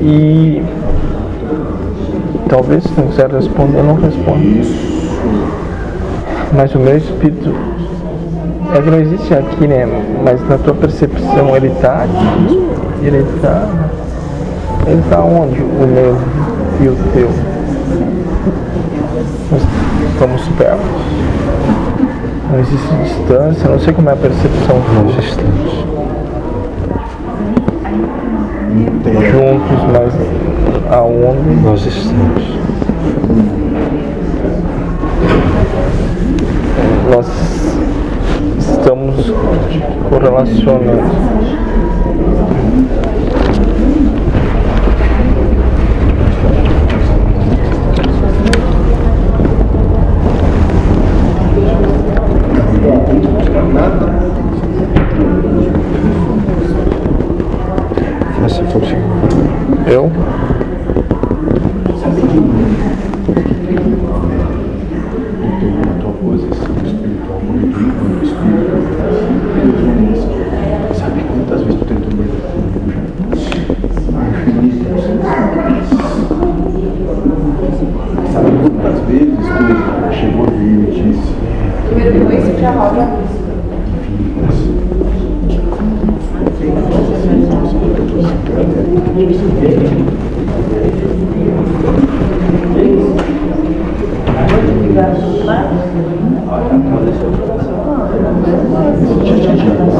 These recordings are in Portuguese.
E talvez se não quiser responder, não responda. Mas o meu espírito é que não existe aqui, né? Mas na tua percepção ele tá aqui, ele tá. Ele tá onde? O meu e o teu. Nós estamos perto. Não existe distância, não sei como é a percepção Nós estamos. Juntos, mas aonde? Nós estamos. nós estamos correlacionando.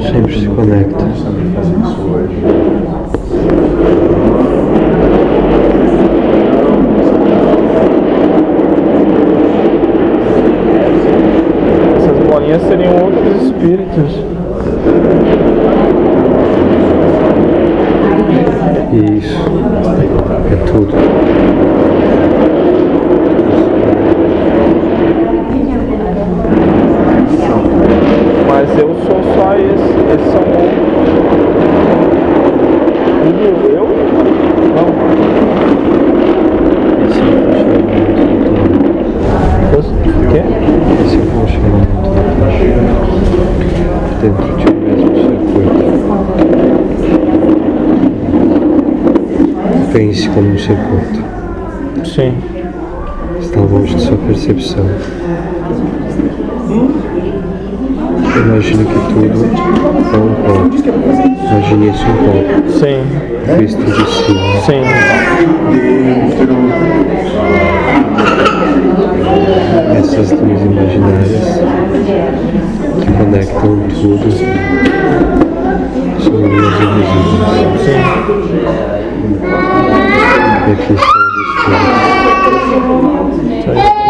Tudo sempre se conecta. Essas bolinhas seriam outros espíritos. Isso. É tudo. Mas eu sou só esse. Esses são outros. E eu? Não. Esse é o funcionamento do Eu, o quê? Esse é o funcionamento dentro de um mesmo circuito. Pense como um circuito. Sim. Está longe de sua percepção. Imagine que tudo é um copo. Imagine isso um copo Sim. visto de cima. Sim. Essas luzes imaginárias que conectam tudo são luzes invisíveis. Sim. E aqui estão os espíritos. Só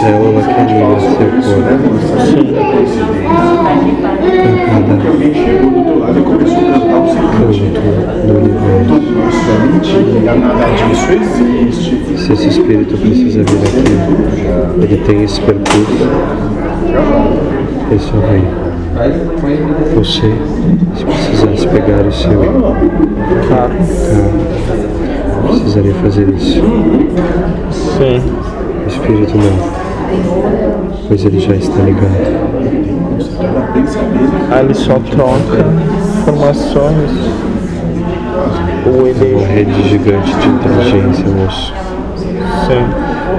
célula que anima seu corpo, Sim. para cada Alguém chegou do teu lado e começou a cantar o seguinte. ponto do universo. Tudo isso é nada disso existe. Se esse espírito precisa vir aqui, ele tem esse percurso, ele só vem. Você, se precisasse pegar o seu carro, precisaria fazer isso. Sim. O espírito não, pois ele já está ligado. Aí ele só troca informações. É uma ele. rede gigante de inteligência, moço. Sim.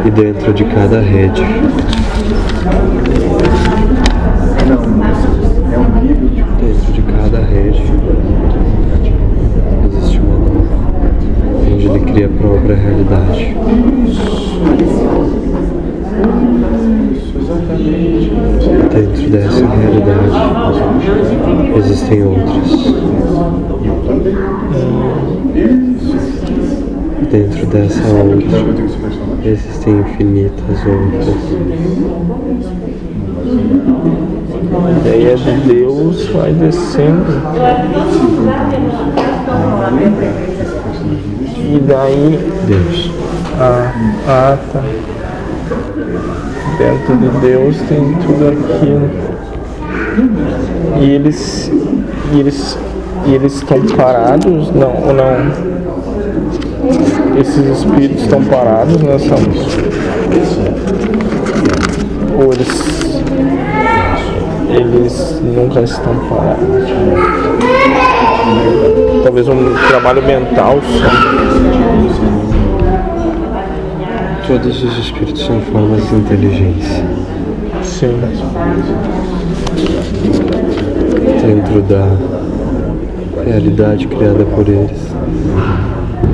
E dentro de cada rede É um nível de Dentro de cada rede existe uma nova, onde ele cria a própria realidade. Dentro dessa realidade existem outras. dentro dessa outra existem infinitas outras. E aí é de Deus, vai descendo. E daí. Deus. Ah, ah tá. Dentro de Deus tem tudo aquilo. E eles. E eles. E eles estão parados? Não, ou não? Esses espíritos estão parados nessa. Ou eles. Eles nunca estão parados. Talvez um trabalho mental só. Todos os espíritos são formas de inteligência. Sim. dentro da realidade criada por eles.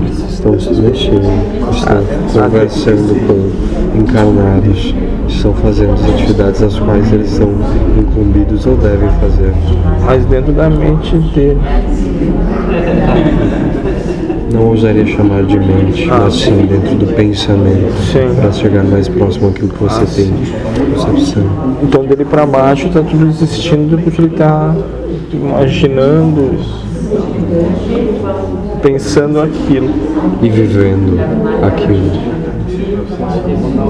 Eles estão se mexendo, estão conversando com encarnados, estão fazendo as atividades as quais eles são incumbidos ou devem fazer. Mas dentro da mente dele. Não ousaria chamar de mente, mas sim dentro do pensamento, para chegar mais próximo àquilo que você tem de percepção. Então dele pra baixo tá tudo existindo porque ele tá imaginando, pensando aquilo. E vivendo aquilo.